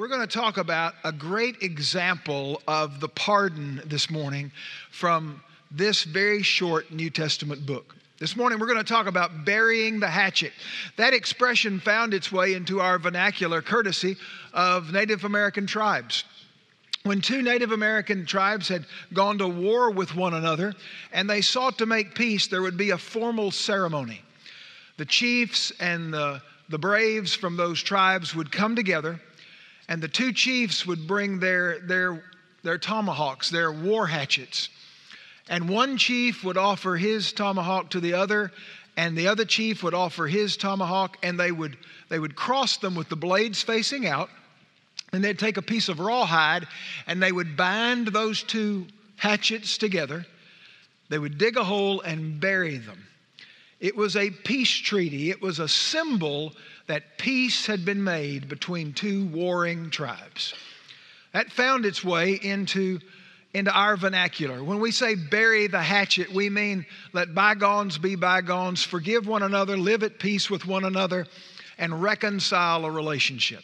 We're going to talk about a great example of the pardon this morning from this very short New Testament book. This morning, we're going to talk about burying the hatchet. That expression found its way into our vernacular courtesy of Native American tribes. When two Native American tribes had gone to war with one another and they sought to make peace, there would be a formal ceremony. The chiefs and the, the braves from those tribes would come together and the two chiefs would bring their, their, their tomahawks, their war hatchets. And one chief would offer his tomahawk to the other, and the other chief would offer his tomahawk, and they would, they would cross them with the blades facing out. And they'd take a piece of rawhide and they would bind those two hatchets together. They would dig a hole and bury them. It was a peace treaty, it was a symbol that peace had been made between two warring tribes. That found its way into, into our vernacular. When we say bury the hatchet, we mean let bygones be bygones, forgive one another, live at peace with one another, and reconcile a relationship.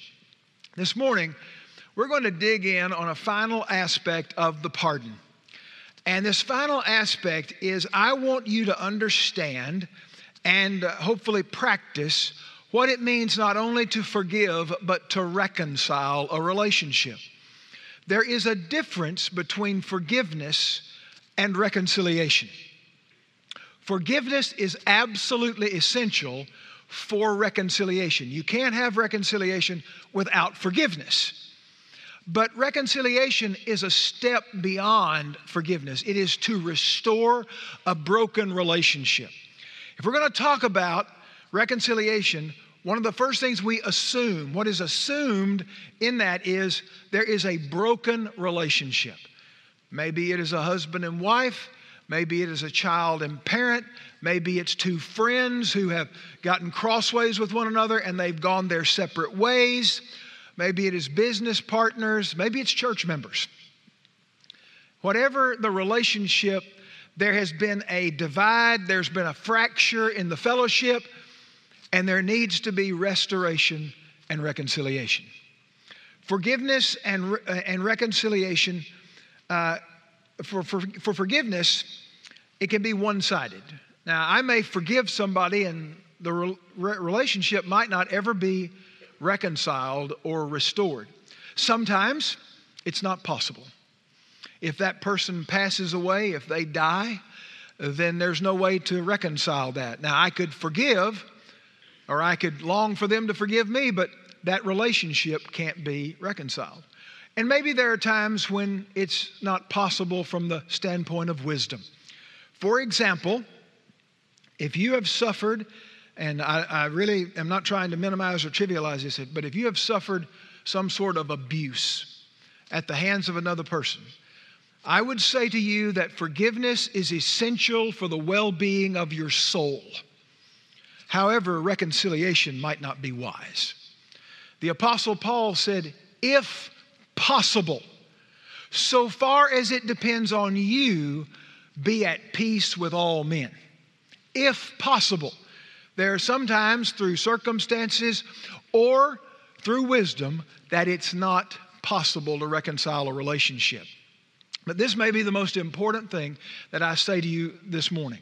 This morning, we're going to dig in on a final aspect of the pardon. And this final aspect is I want you to understand and uh, hopefully practice what it means not only to forgive, but to reconcile a relationship. There is a difference between forgiveness and reconciliation. Forgiveness is absolutely essential for reconciliation. You can't have reconciliation without forgiveness. But reconciliation is a step beyond forgiveness, it is to restore a broken relationship. If we're going to talk about reconciliation, one of the first things we assume, what is assumed in that is there is a broken relationship. Maybe it is a husband and wife, maybe it is a child and parent, maybe it's two friends who have gotten crossways with one another and they've gone their separate ways. Maybe it is business partners, maybe it's church members. Whatever the relationship, there has been a divide, there's been a fracture in the fellowship and there needs to be restoration and reconciliation. Forgiveness and, uh, and reconciliation, uh, for, for, for forgiveness, it can be one sided. Now, I may forgive somebody and the re- relationship might not ever be reconciled or restored. Sometimes it's not possible. If that person passes away, if they die, then there's no way to reconcile that. Now, I could forgive or I could long for them to forgive me, but that relationship can't be reconciled. And maybe there are times when it's not possible from the standpoint of wisdom. For example, if you have suffered, and I, I, really am not trying to minimize or trivialize this, but if you have suffered some sort of abuse at the hands of another person, I would say to you that forgiveness is essential for the well being of your soul. However, reconciliation might not be wise. The Apostle Paul said, if possible, so far as it depends on you, be at peace with all men. If possible. There are sometimes through circumstances or through wisdom that it's not possible to reconcile a relationship. But this may be the most important thing that I say to you this morning.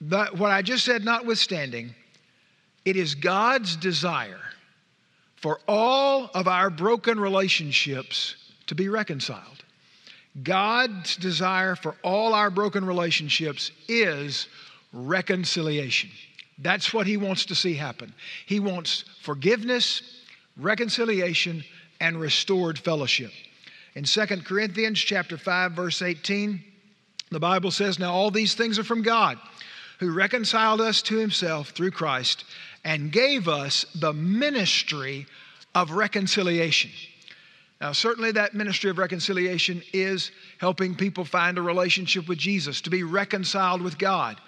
But what I just said notwithstanding, it is God's desire for all of our broken relationships to be reconciled. God's desire for all our broken relationships is reconciliation. That's what He wants to see happen. He wants forgiveness, reconciliation, and restored fellowship. In 2 Corinthians chapter 5 verse 18, the Bible says, "Now all these things are from God, who reconciled us to himself through Christ and gave us the ministry of reconciliation. Now, certainly, that ministry of reconciliation is helping people find a relationship with Jesus, to be reconciled with God.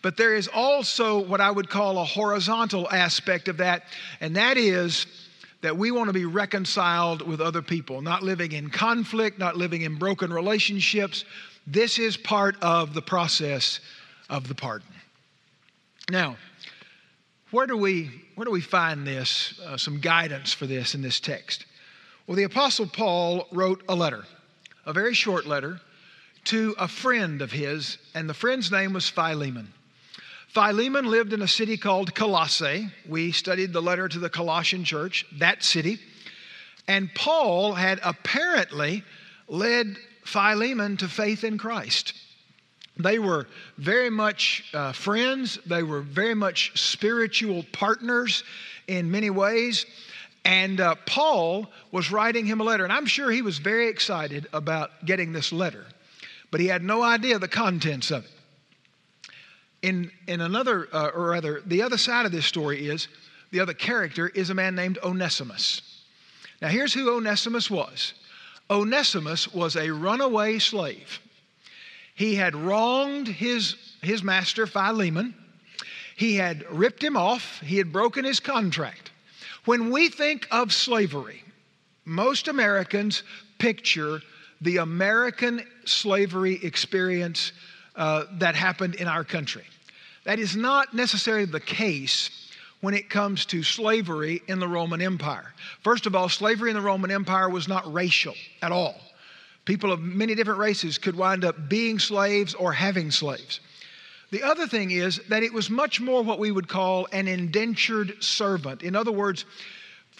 But there is also what I would call a horizontal aspect of that, and that is that we want to be reconciled with other people, not living in conflict, not living in broken relationships. This is part of the process of the pardon. Now, where do we, where do we find this, uh, some guidance for this in this text? Well, the Apostle Paul wrote a letter, a very short letter, to a friend of his, and the friend's name was Philemon. Philemon lived in a city called Colossae. We studied the letter to the Colossian church, that city. And Paul had apparently led Philemon to faith in Christ. They were very much uh, friends, they were very much spiritual partners in many ways. And uh, Paul was writing him a letter, and I'm sure he was very excited about getting this letter, but he had no idea the contents of it. In, in another, uh, or rather, the other side of this story is the other character is a man named Onesimus. Now, here's who Onesimus was Onesimus was a runaway slave. He had wronged his, his master, Philemon. He had ripped him off. He had broken his contract. When we think of slavery, most Americans picture the American slavery experience uh, that happened in our country. That is not necessarily the case when it comes to slavery in the Roman Empire. First of all, slavery in the Roman Empire was not racial at all. People of many different races could wind up being slaves or having slaves. The other thing is that it was much more what we would call an indentured servant. In other words,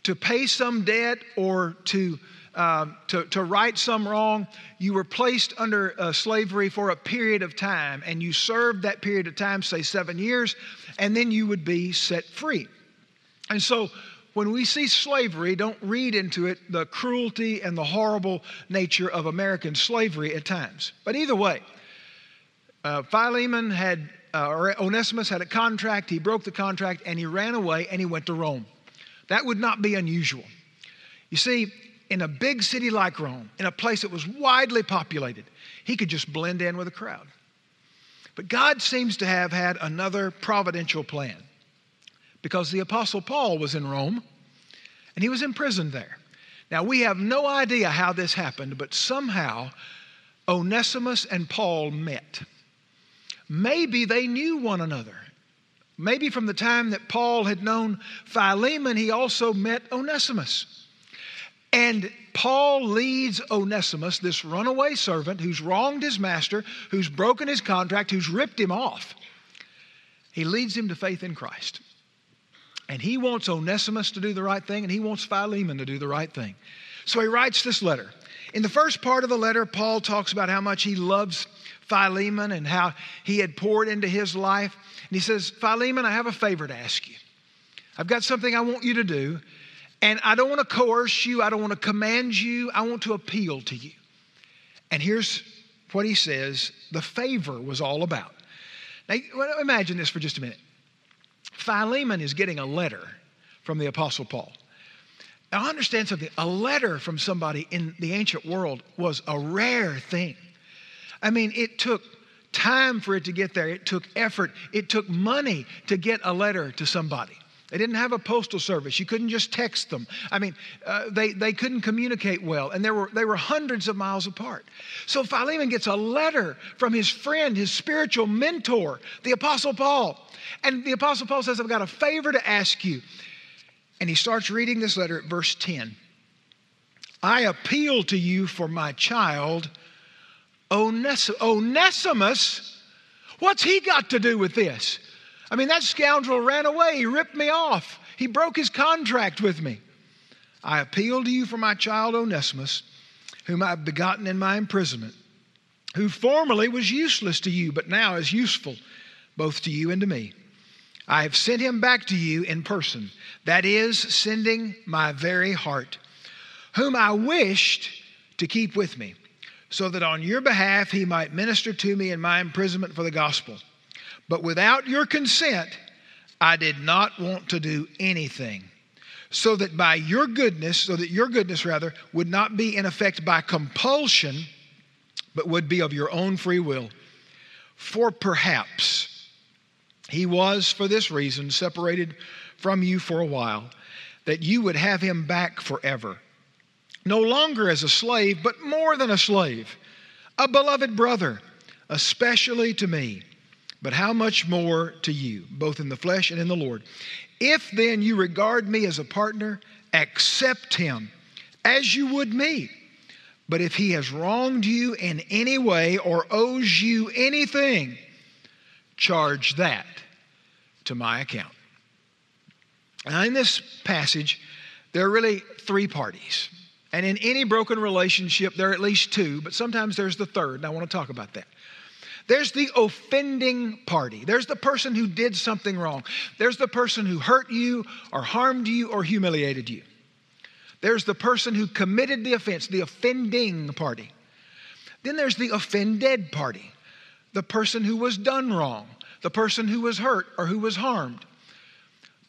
to pay some debt or to um, to, to right some wrong, you were placed under uh, slavery for a period of time, and you served that period of time, say seven years, and then you would be set free. And so, when we see slavery, don't read into it the cruelty and the horrible nature of American slavery at times. But either way, uh, Philemon had, uh, or Onesimus had a contract, he broke the contract, and he ran away and he went to Rome. That would not be unusual. You see, in a big city like Rome, in a place that was widely populated, he could just blend in with the crowd. But God seems to have had another providential plan because the Apostle Paul was in Rome and he was imprisoned there. Now, we have no idea how this happened, but somehow Onesimus and Paul met. Maybe they knew one another. Maybe from the time that Paul had known Philemon, he also met Onesimus. And Paul leads Onesimus, this runaway servant who's wronged his master, who's broken his contract, who's ripped him off. He leads him to faith in Christ. And he wants Onesimus to do the right thing, and he wants Philemon to do the right thing. So he writes this letter. In the first part of the letter, Paul talks about how much he loves Philemon and how he had poured into his life. And he says, Philemon, I have a favor to ask you. I've got something I want you to do. And I don't want to coerce you, I don't want to command you, I want to appeal to you. And here's what he says the favor was all about. Now, imagine this for just a minute. Philemon is getting a letter from the Apostle Paul. Now, understand something a letter from somebody in the ancient world was a rare thing. I mean, it took time for it to get there, it took effort, it took money to get a letter to somebody. They didn't have a postal service. You couldn't just text them. I mean, uh, they, they couldn't communicate well, and there were, they were hundreds of miles apart. So Philemon gets a letter from his friend, his spiritual mentor, the Apostle Paul. And the Apostle Paul says, I've got a favor to ask you. And he starts reading this letter at verse 10. I appeal to you for my child, Onesimus. Onesimus? What's he got to do with this? I mean, that scoundrel ran away. He ripped me off. He broke his contract with me. I appeal to you for my child Onesimus, whom I've begotten in my imprisonment, who formerly was useless to you, but now is useful both to you and to me. I have sent him back to you in person, that is, sending my very heart, whom I wished to keep with me, so that on your behalf he might minister to me in my imprisonment for the gospel. But without your consent, I did not want to do anything. So that by your goodness, so that your goodness rather, would not be in effect by compulsion, but would be of your own free will. For perhaps he was, for this reason, separated from you for a while, that you would have him back forever. No longer as a slave, but more than a slave, a beloved brother, especially to me but how much more to you, both in the flesh and in the Lord? If then you regard me as a partner, accept him as you would me. But if he has wronged you in any way or owes you anything, charge that to my account. Now, in this passage, there are really three parties. And in any broken relationship, there are at least two, but sometimes there's the third, and I want to talk about that. There's the offending party. There's the person who did something wrong. There's the person who hurt you or harmed you or humiliated you. There's the person who committed the offense, the offending party. Then there's the offended party, the person who was done wrong, the person who was hurt or who was harmed.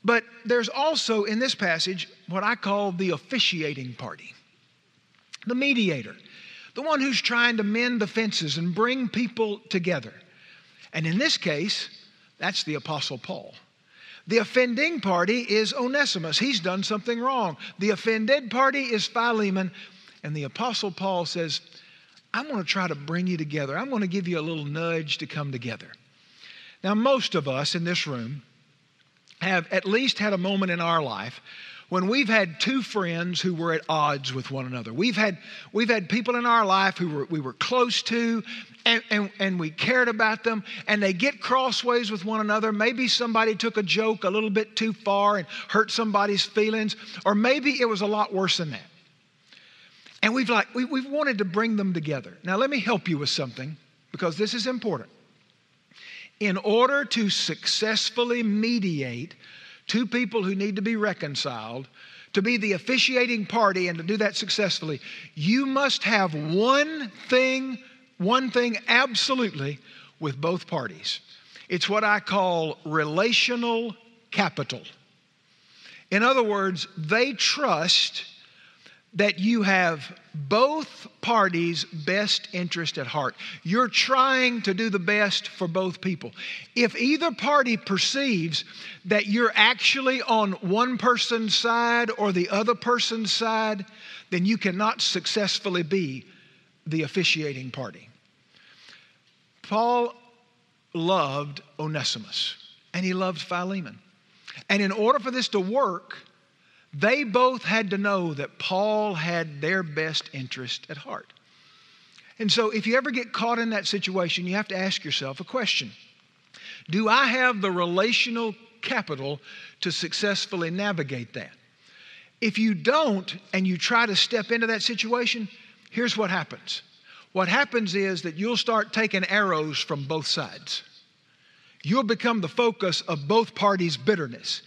But there's also in this passage what I call the officiating party, the mediator the one who's trying to mend the fences and bring people together. And in this case, that's the Apostle Paul. The offending party is Onesimus. He's done something wrong. The offended party is Philemon. And the Apostle Paul says, I'm going to try to bring you together. I'm going to give you a little nudge to come together. Now, most of us in this room have at least had a moment in our life when we've had two friends who were at odds with one another. We've had, we've had people in our life who were, we were close to and, and, and we cared about them, and they get crossways with one another. Maybe somebody took a joke a little bit too far and hurt somebody's feelings, or maybe it was a lot worse than that. And we've like we, we've wanted to bring them together. Now let me help you with something because this is important. In order to successfully mediate two people who need to be reconciled, to be the officiating party and to do that successfully, you must have one thing, one thing absolutely with both parties. It's what I call relational capital. In other words, they trust that you have both parties' best interest at heart. You're trying to do the best for both people. If either party perceives that you're actually on one person's side or the other person's side, then you cannot successfully be the officiating party. Paul loved Onesimus and he loved Philemon. And in order for this to work, they both had to know that Paul had their best interest at heart. And so, if you ever get caught in that situation, you have to ask yourself a question Do I have the relational capital to successfully navigate that? If you don't and you try to step into that situation, here's what happens. What happens is that you'll start taking arrows from both sides. You'll become the focus of both parties' bitterness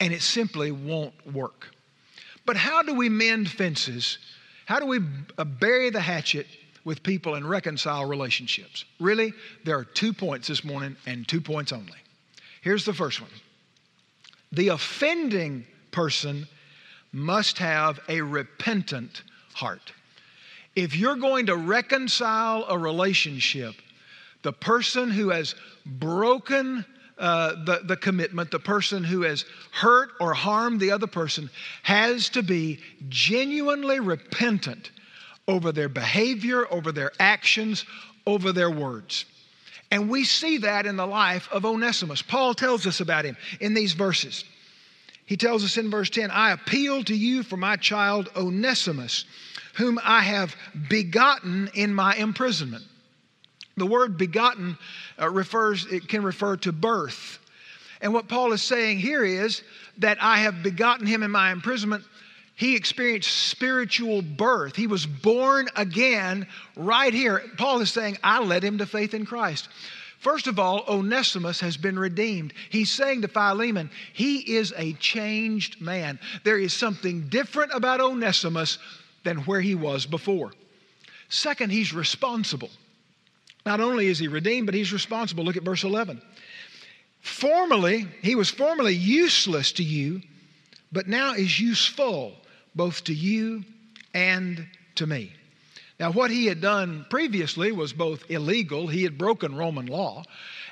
and it simply won't work. But how do we mend fences? How do we uh, bury the hatchet with people and reconcile relationships? Really, there are two points this morning and two points only. Here's the first one the offending person must have a repentant heart. If you're going to reconcile a relationship, the person who has broken uh, the, the commitment, the person who has hurt or harmed the other person has to be genuinely repentant over their behavior, over their actions, over their words. And we see that in the life of Onesimus. Paul tells us about him in these verses. He tells us in verse 10 I appeal to you for my child Onesimus, whom I have begotten in my imprisonment. The word begotten uh, refers, it can refer to birth. And what Paul is saying here is that I have begotten him in my imprisonment. He experienced spiritual birth. He was born again right here. Paul is saying, I led him to faith in Christ. First of all, Onesimus has been redeemed. He's saying to Philemon, he is a changed man. There is something different about Onesimus than where he was before. Second, he's responsible. Not only is he redeemed, but he's responsible. Look at verse 11. Formerly, he was formerly useless to you, but now is useful both to you and to me. Now, what he had done previously was both illegal, he had broken Roman law,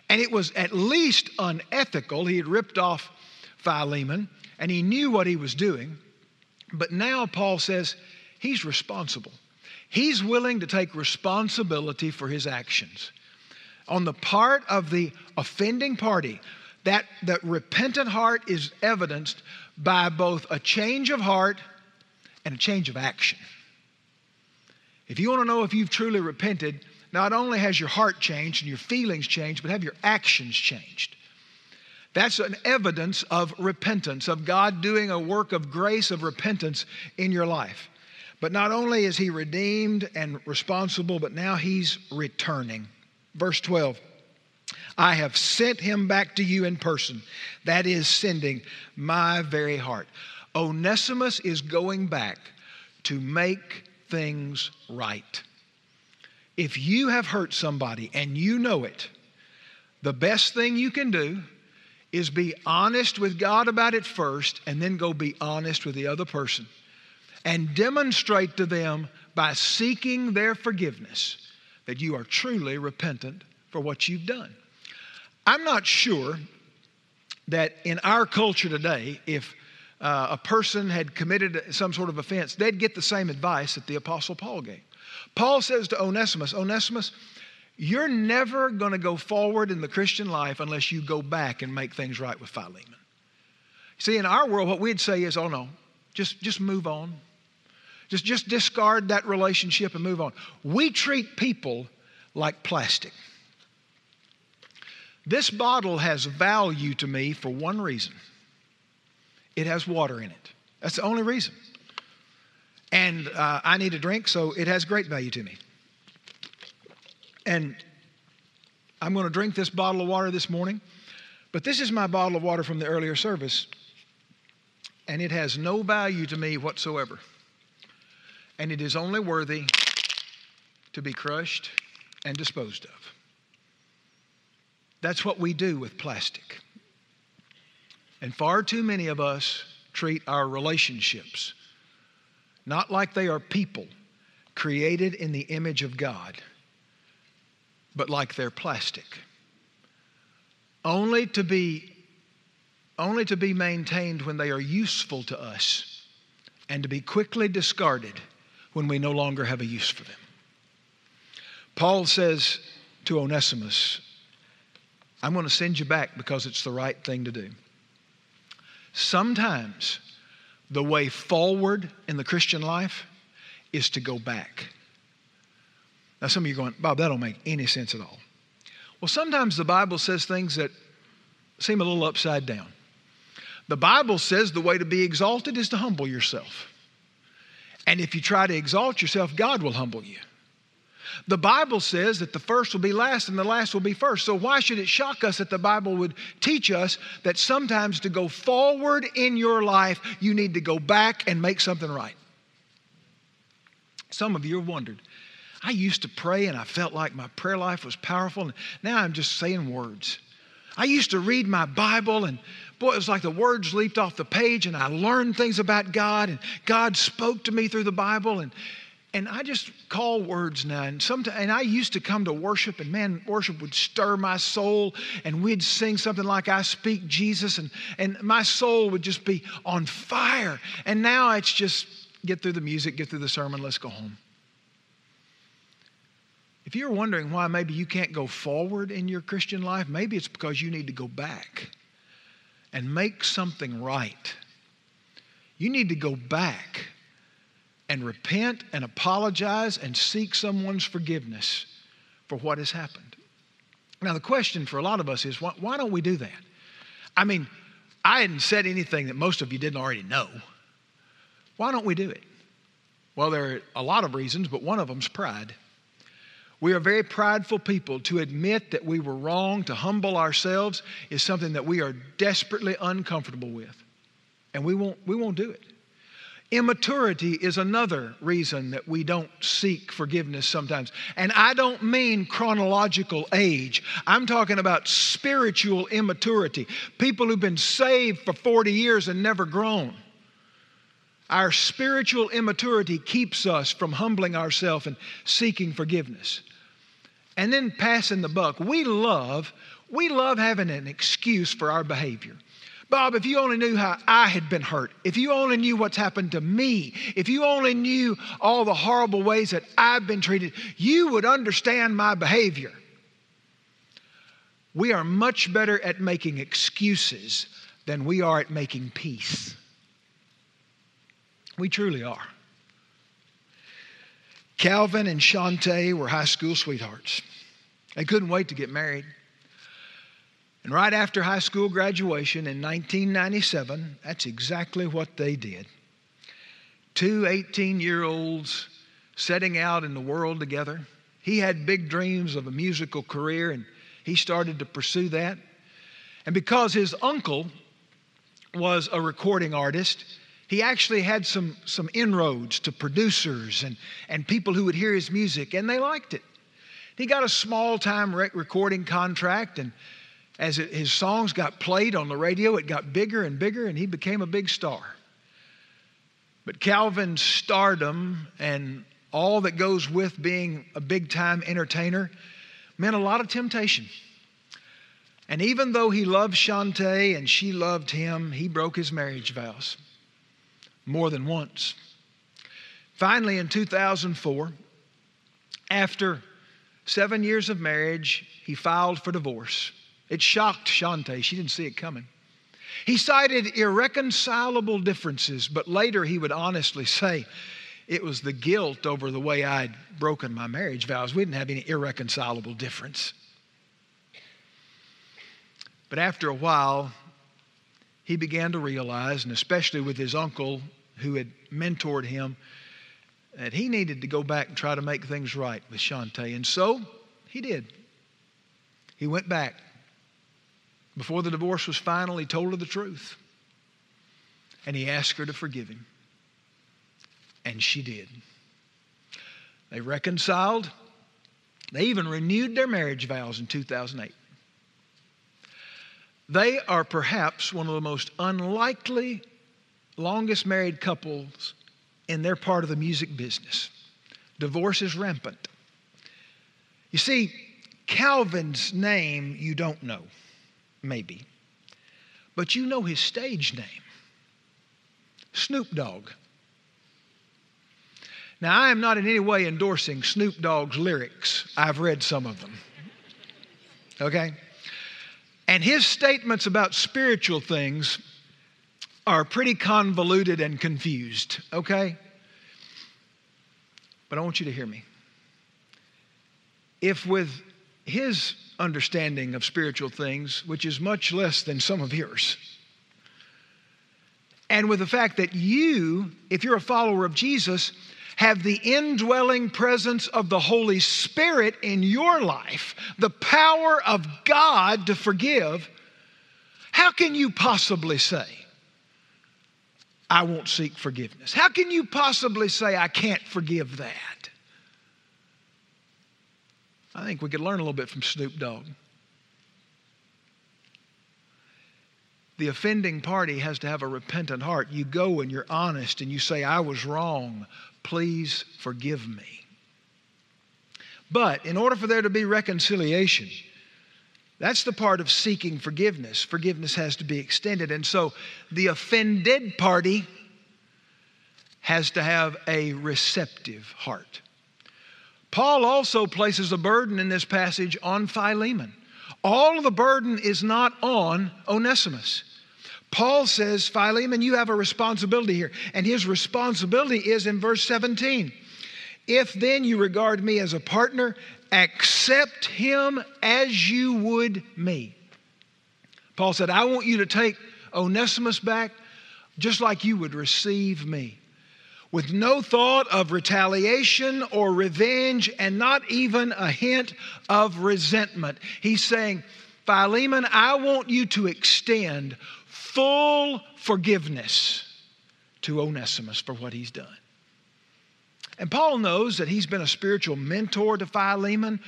and it was at least unethical. He had ripped off Philemon, and he knew what he was doing. But now Paul says he's responsible. He's willing to take responsibility for his actions. On the part of the offending party, that, that repentant heart is evidenced by both a change of heart and a change of action. If you want to know if you've truly repented, not only has your heart changed and your feelings changed, but have your actions changed. That's an evidence of repentance, of God doing a work of grace, of repentance in your life. But not only is He redeemed and responsible, but now He's returning. Verse 12 I have sent Him back to you in person. That is sending my very heart. Onesimus is going back to make things right. If you have hurt somebody and you know it, the best thing you can do is be honest with God about it first and then go be honest with the other person and demonstrate to them by seeking their forgiveness that you are truly repentant for what you've done. I'm not sure that in our culture today, if uh, a person had committed some sort of offense, they'd get the same advice that the Apostle Paul gave. Paul says to Onesimus, Onesimus, you're never going to go forward in the Christian life unless you go back and make things right with Philemon. See, in our world, what we'd say is, oh no, just, just move on. Just, just discard that relationship and move on. We treat people like plastic. This bottle has value to me for one reason it has water in it. That's the only reason. And uh, I need a drink, so it has great value to me. And I'm going to drink this bottle of water this morning, but this is my bottle of water from the earlier service, and it has no value to me whatsoever. And it is only worthy to be crushed and disposed of. That's what we do with plastic. And far too many of us treat our relationships not like they are people created in the image of God but like they're plastic. Only to be only to be maintained when they are useful to us and to be quickly discarded when we no longer have a use for them. Paul says to Onesimus, I'm going to send you back because it's the right thing to do. Sometimes the way forward in the Christian life is to go back. Now, some of you are going, Bob, that don't make any sense at all. Well, sometimes the Bible says things that seem a little upside down. The Bible says the way to be exalted is to humble yourself. And if you try to exalt yourself, God will humble you. The Bible says that the first will be last and the last will be first. So, why should it shock us that the Bible would teach us that sometimes to go forward in your life, you need to go back and make something right? Some of you have wondered I used to pray and I felt like my prayer life was powerful, and now I'm just saying words. I used to read my Bible and boy, it was like the words leaped off the page and I learned things about God and God spoke to me through the Bible and and I just call words now. And sometimes, and I used to come to worship, and man, worship would stir my soul, and we'd sing something like "I Speak Jesus," and and my soul would just be on fire. And now it's just get through the music, get through the sermon, let's go home. If you're wondering why maybe you can't go forward in your Christian life, maybe it's because you need to go back and make something right. You need to go back and repent and apologize and seek someone's forgiveness for what has happened. Now, the question for a lot of us is why, why don't we do that? I mean, I hadn't said anything that most of you didn't already know. Why don't we do it? Well, there are a lot of reasons, but one of them is pride. We are very prideful people. To admit that we were wrong, to humble ourselves, is something that we are desperately uncomfortable with. And we won't, we won't do it. Immaturity is another reason that we don't seek forgiveness sometimes. And I don't mean chronological age, I'm talking about spiritual immaturity. People who've been saved for 40 years and never grown. Our spiritual immaturity keeps us from humbling ourselves and seeking forgiveness and then passing the buck. We love, we love having an excuse for our behavior. Bob, if you only knew how I had been hurt, if you only knew what's happened to me, if you only knew all the horrible ways that I've been treated, you would understand my behavior. We are much better at making excuses than we are at making peace. We truly are. Calvin and Shante were high school sweethearts. They couldn't wait to get married. And right after high school graduation in 1997, that's exactly what they did. Two 18 year olds setting out in the world together. He had big dreams of a musical career, and he started to pursue that. And because his uncle was a recording artist, he actually had some, some inroads to producers and, and people who would hear his music, and they liked it. He got a small time rec- recording contract, and as it, his songs got played on the radio, it got bigger and bigger, and he became a big star. But Calvin's stardom and all that goes with being a big time entertainer meant a lot of temptation. And even though he loved Shante and she loved him, he broke his marriage vows more than once. Finally, in 2004, after seven years of marriage, he filed for divorce. It shocked Shante. She didn't see it coming. He cited irreconcilable differences, but later he would honestly say it was the guilt over the way I'd broken my marriage vows. We didn't have any irreconcilable difference. But after a while, he began to realize, and especially with his uncle who had mentored him, that he needed to go back and try to make things right with Shante. And so he did. He went back. Before the divorce was final, he told her the truth. And he asked her to forgive him. And she did. They reconciled. They even renewed their marriage vows in 2008. They are perhaps one of the most unlikely longest married couples in their part of the music business. Divorce is rampant. You see, Calvin's name you don't know maybe. But you know his stage name Snoop Dogg. Now, I am not in any way endorsing Snoop Dogg's lyrics. I've read some of them. Okay? And his statements about spiritual things are pretty convoluted and confused, okay? But I want you to hear me. If with his understanding of spiritual things, which is much less than some of yours. And with the fact that you, if you're a follower of Jesus, have the indwelling presence of the Holy Spirit in your life, the power of God to forgive, how can you possibly say, I won't seek forgiveness? How can you possibly say, I can't forgive that? I think we could learn a little bit from Snoop Dogg. The offending party has to have a repentant heart. You go and you're honest and you say, I was wrong. Please forgive me. But in order for there to be reconciliation, that's the part of seeking forgiveness. Forgiveness has to be extended. And so the offended party has to have a receptive heart. Paul also places a burden in this passage on Philemon. All the burden is not on Onesimus. Paul says, Philemon, you have a responsibility here. And his responsibility is in verse 17. If then you regard me as a partner, accept him as you would me. Paul said, I want you to take Onesimus back just like you would receive me with no thought of retaliation or revenge and not even a hint of resentment. He's saying, Philemon, I want you to extend full forgiveness to Onesimus for what he's done. And Paul knows that he's been a spiritual mentor to Philemon,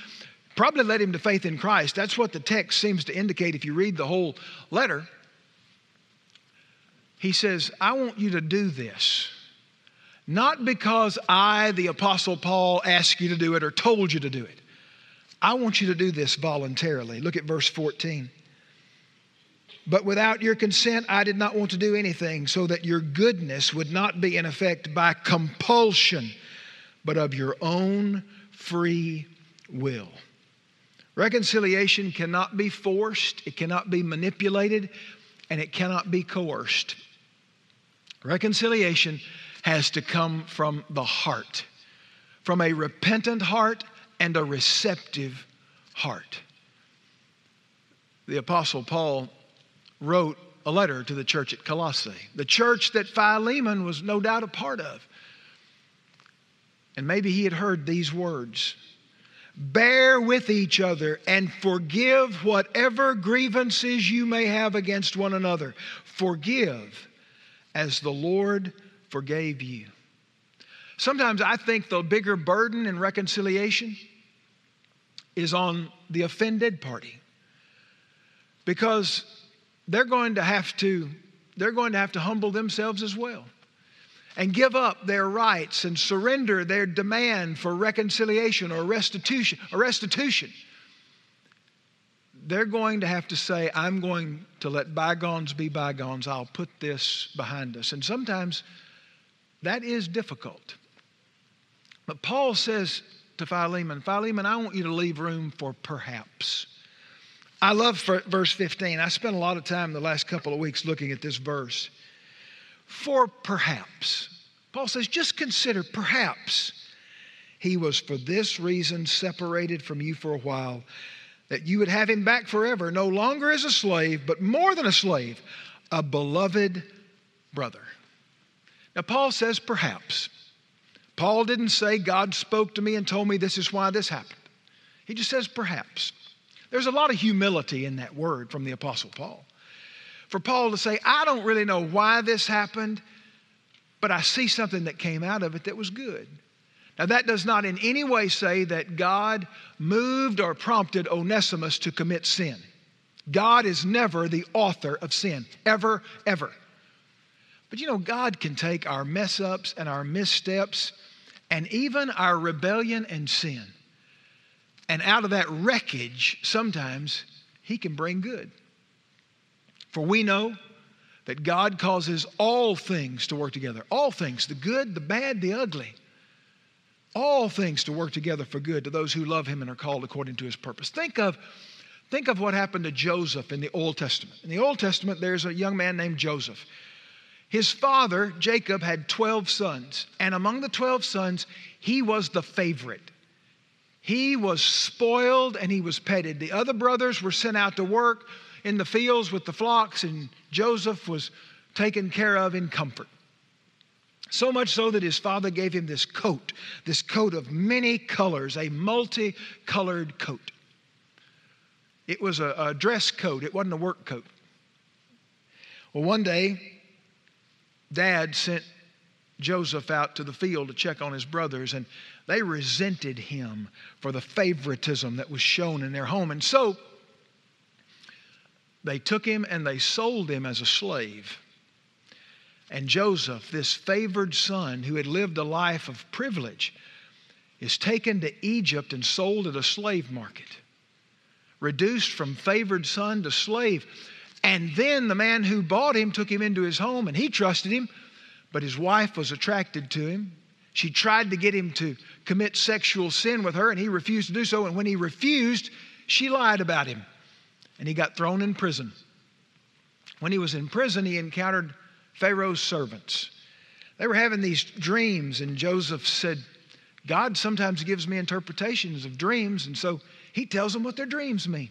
probably led him to faith in Christ. That's what the text seems to indicate if you read the whole letter. He says, I want you to do this not because I, the Apostle Paul, asked you to do it or told you to do it. I want you to do this voluntarily. Look at verse 14. But without your consent, I did not want to do anything so that your goodness would not be in effect by compulsion, but of your own free will. Reconciliation cannot be forced, it cannot be manipulated, and it cannot be coerced. Reconciliation has to come from the heart, from a repentant heart and a receptive heart. The Apostle Paul wrote a letter to the church at Colossae, the church that Philemon was no doubt a part of. And maybe he had heard these words Bear with each other and forgive whatever grievances you may have against one another. Forgive as the Lord forgave you. Sometimes I think the bigger burden in reconciliation is on the offended party because they're going to have to they're going to have to humble themselves as well and give up their rights and surrender their demand for reconciliation or restitution or restitution. They're going to have to say i'm going to let bygones be bygones. I'll put this behind us. And sometimes that is difficult. But paul says to philemon philemon i want you to leave room for perhaps. I love verse 15. I spent a lot of time the last couple of weeks looking at this verse. For perhaps, Paul says, just consider perhaps he was for this reason separated from you for a while, that you would have him back forever, no longer as a slave, but more than a slave, a beloved brother. Now, Paul says, perhaps. Paul didn't say, God spoke to me and told me this is why this happened. He just says, perhaps. There's a lot of humility in that word from the Apostle Paul. For Paul to say, I don't really know why this happened, but I see something that came out of it that was good. Now, that does not in any way say that God moved or prompted Onesimus to commit sin. God is never the author of sin, ever, ever. But you know, God can take our mess ups and our missteps and even our rebellion and sin and out of that wreckage, sometimes He can bring good. For we know that God causes all things to work together. All things, the good, the bad, the ugly. All things to work together for good to those who love Him and are called according to His purpose. Think of, think of what happened to Joseph in the Old Testament. In the Old Testament, there's a young man named Joseph. His father, Jacob, had 12 sons, and among the 12 sons, he was the favorite. He was spoiled and he was petted. The other brothers were sent out to work in the fields with the flocks, and Joseph was taken care of in comfort. So much so that his father gave him this coat, this coat of many colors, a multicolored coat. It was a, a dress coat, it wasn't a work coat. Well, one day, dad sent Joseph out to the field to check on his brothers, and they resented him for the favoritism that was shown in their home. And so they took him and they sold him as a slave. And Joseph, this favored son who had lived a life of privilege, is taken to Egypt and sold at a slave market, reduced from favored son to slave. And then the man who bought him took him into his home and he trusted him, but his wife was attracted to him. She tried to get him to commit sexual sin with her, and he refused to do so. And when he refused, she lied about him, and he got thrown in prison. When he was in prison, he encountered Pharaoh's servants. They were having these dreams, and Joseph said, God sometimes gives me interpretations of dreams, and so he tells them what their dreams mean.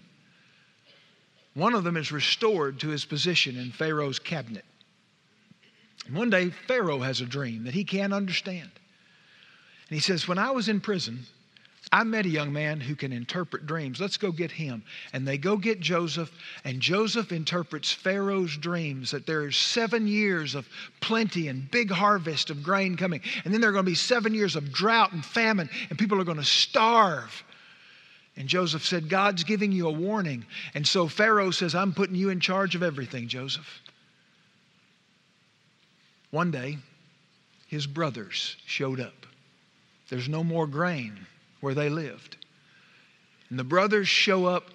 One of them is restored to his position in Pharaoh's cabinet. And one day, Pharaoh has a dream that he can't understand. And he says, When I was in prison, I met a young man who can interpret dreams. Let's go get him. And they go get Joseph, and Joseph interprets Pharaoh's dreams that there is seven years of plenty and big harvest of grain coming. And then there are going to be seven years of drought and famine, and people are going to starve. And Joseph said, God's giving you a warning. And so Pharaoh says, I'm putting you in charge of everything, Joseph. One day, his brothers showed up. There's no more grain where they lived. And the brothers show up,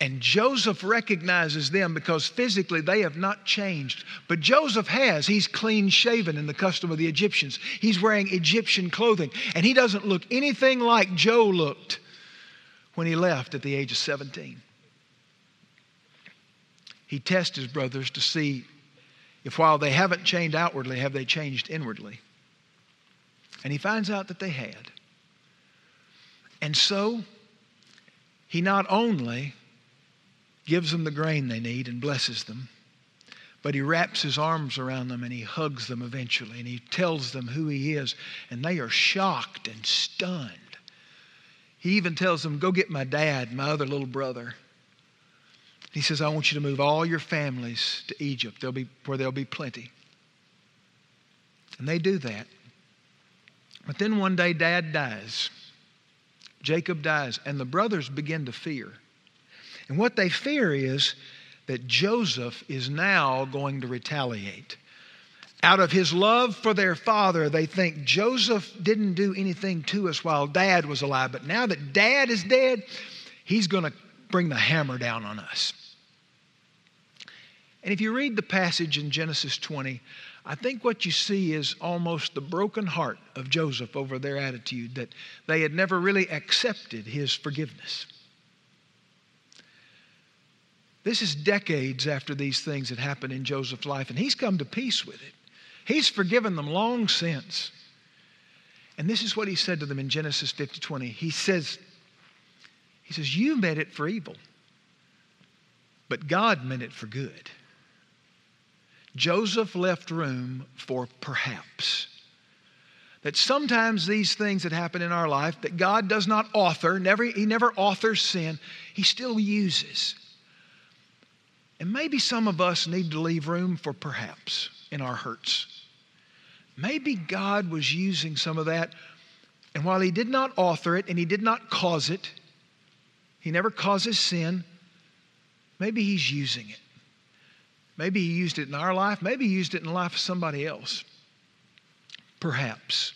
and Joseph recognizes them because physically they have not changed. But Joseph has. He's clean shaven in the custom of the Egyptians, he's wearing Egyptian clothing, and he doesn't look anything like Joe looked when he left at the age of 17. He tests his brothers to see if while they haven't changed outwardly, have they changed inwardly? And he finds out that they had. And so, he not only gives them the grain they need and blesses them, but he wraps his arms around them and he hugs them eventually and he tells them who he is, and they are shocked and stunned. He even tells them, Go get my dad, my other little brother. He says, I want you to move all your families to Egypt there'll be, where there'll be plenty. And they do that. But then one day, dad dies. Jacob dies, and the brothers begin to fear. And what they fear is that Joseph is now going to retaliate. Out of his love for their father, they think Joseph didn't do anything to us while dad was alive, but now that dad is dead, he's going to bring the hammer down on us. And if you read the passage in Genesis 20, I think what you see is almost the broken heart of Joseph over their attitude that they had never really accepted his forgiveness. This is decades after these things had happened in Joseph's life, and he's come to peace with it. He's forgiven them long since. And this is what he said to them in Genesis 50 20. He says, he says, You meant it for evil, but God meant it for good. Joseph left room for perhaps. That sometimes these things that happen in our life that God does not author, never, He never authors sin, He still uses. And maybe some of us need to leave room for perhaps in our hurts. Maybe God was using some of that, and while He did not author it and He did not cause it, He never causes sin, maybe He's using it. Maybe He used it in our life, maybe He used it in the life of somebody else. Perhaps.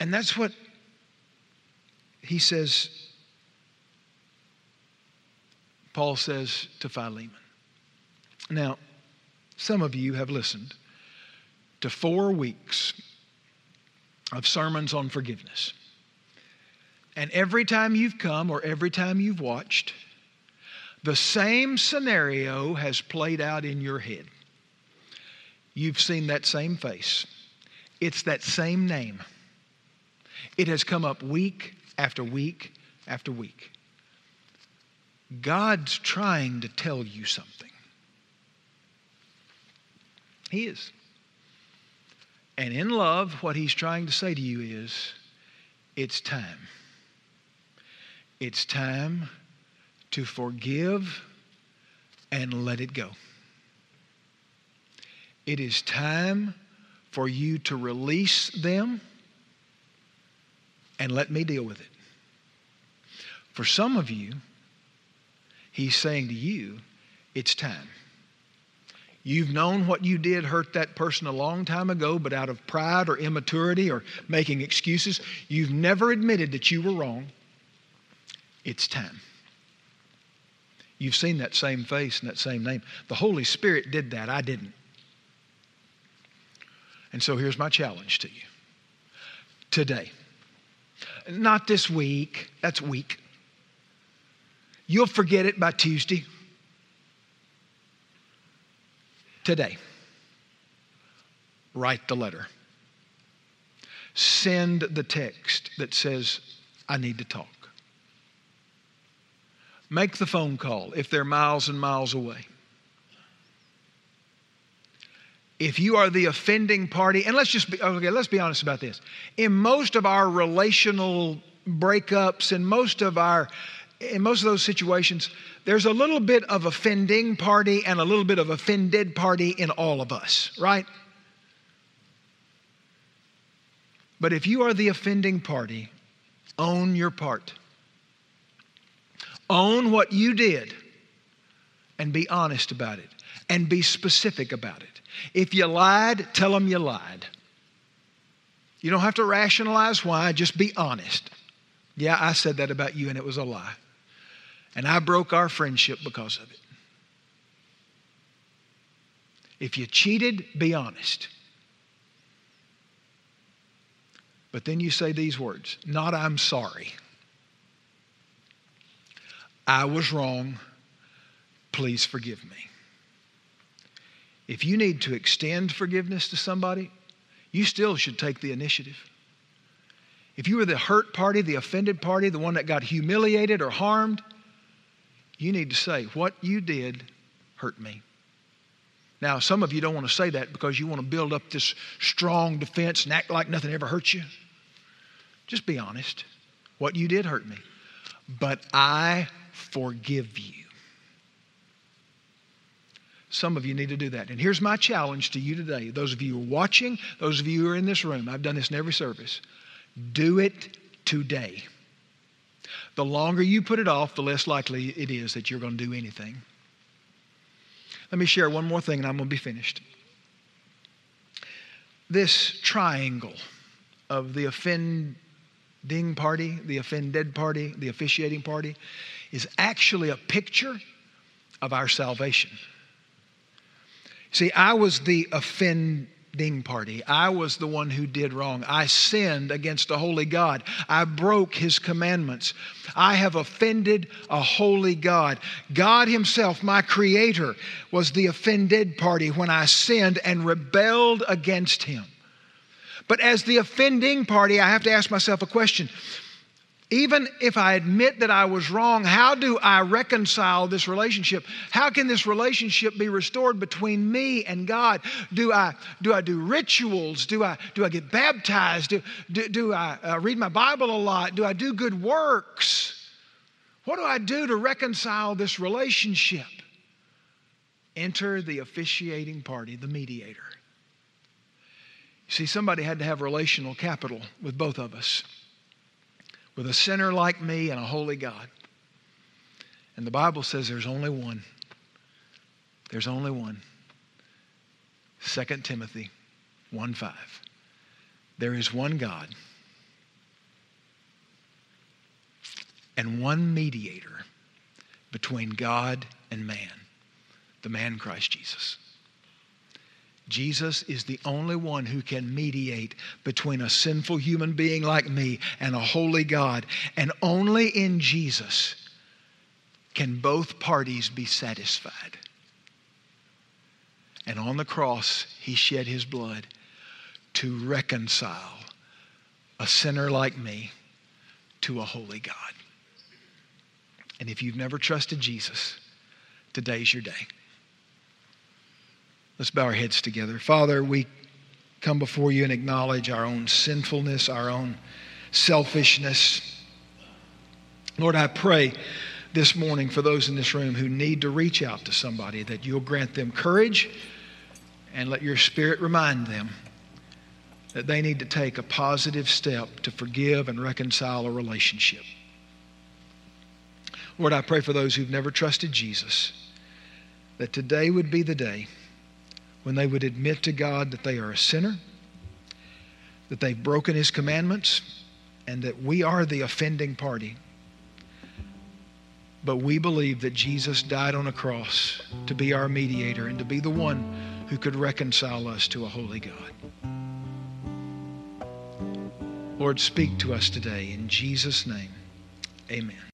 And that's what He says Paul says to Philemon. Now, some of you have listened to four weeks of sermons on forgiveness. And every time you've come or every time you've watched, the same scenario has played out in your head. You've seen that same face, it's that same name. It has come up week after week after week. God's trying to tell you something. He is. And in love, what He's trying to say to you is it's time. It's time to forgive and let it go. It is time for you to release them and let me deal with it. For some of you, He's saying to you, it's time. You've known what you did hurt that person a long time ago, but out of pride or immaturity or making excuses, you've never admitted that you were wrong. It's time. You've seen that same face and that same name. The Holy Spirit did that. I didn't. And so here's my challenge to you today. Not this week, that's weak. You'll forget it by Tuesday. Today, write the letter. Send the text that says, I need to talk. Make the phone call if they're miles and miles away. If you are the offending party, and let's just be okay, let's be honest about this. In most of our relational breakups, in most of our in most of those situations, there's a little bit of offending party and a little bit of offended party in all of us, right? But if you are the offending party, own your part. Own what you did and be honest about it and be specific about it. If you lied, tell them you lied. You don't have to rationalize why, just be honest. Yeah, I said that about you and it was a lie. And I broke our friendship because of it. If you cheated, be honest. But then you say these words not I'm sorry. I was wrong. Please forgive me. If you need to extend forgiveness to somebody, you still should take the initiative. if you were the hurt party, the offended party, the one that got humiliated or harmed, you need to say, What you did hurt me. Now, some of you don't want to say that because you want to build up this strong defense and act like nothing ever hurt you. Just be honest. What you did hurt me. But I forgive you. Some of you need to do that. And here's my challenge to you today. Those of you who are watching, those of you who are in this room, I've done this in every service. Do it today. The longer you put it off, the less likely it is that you're going to do anything. Let me share one more thing and I'm going to be finished. This triangle of the offending party, the offended party, the officiating party is actually a picture of our salvation. See, I was the offending party. I was the one who did wrong. I sinned against a holy God. I broke his commandments. I have offended a holy God. God himself, my creator, was the offended party when I sinned and rebelled against him. But as the offending party, I have to ask myself a question even if I admit that I was wrong, how do I reconcile this relationship? How can this relationship be restored between me and God? Do I do, I do rituals? Do I, do I get baptized? Do, do, do I uh, read my Bible a lot? Do I do good works? What do I do to reconcile this relationship? Enter the officiating party, the mediator. You see, somebody had to have relational capital with both of us with a sinner like me and a holy God. And the Bible says there's only one. There's only one. 2 Timothy 1 5. There is one God and one mediator between God and man, the man Christ Jesus. Jesus is the only one who can mediate between a sinful human being like me and a holy God. And only in Jesus can both parties be satisfied. And on the cross, he shed his blood to reconcile a sinner like me to a holy God. And if you've never trusted Jesus, today's your day. Let's bow our heads together. Father, we come before you and acknowledge our own sinfulness, our own selfishness. Lord, I pray this morning for those in this room who need to reach out to somebody that you'll grant them courage and let your spirit remind them that they need to take a positive step to forgive and reconcile a relationship. Lord, I pray for those who've never trusted Jesus that today would be the day when they would admit to God that they are a sinner, that they've broken His commandments, and that we are the offending party. But we believe that Jesus died on a cross to be our mediator and to be the one who could reconcile us to a holy God. Lord, speak to us today. In Jesus' name, amen.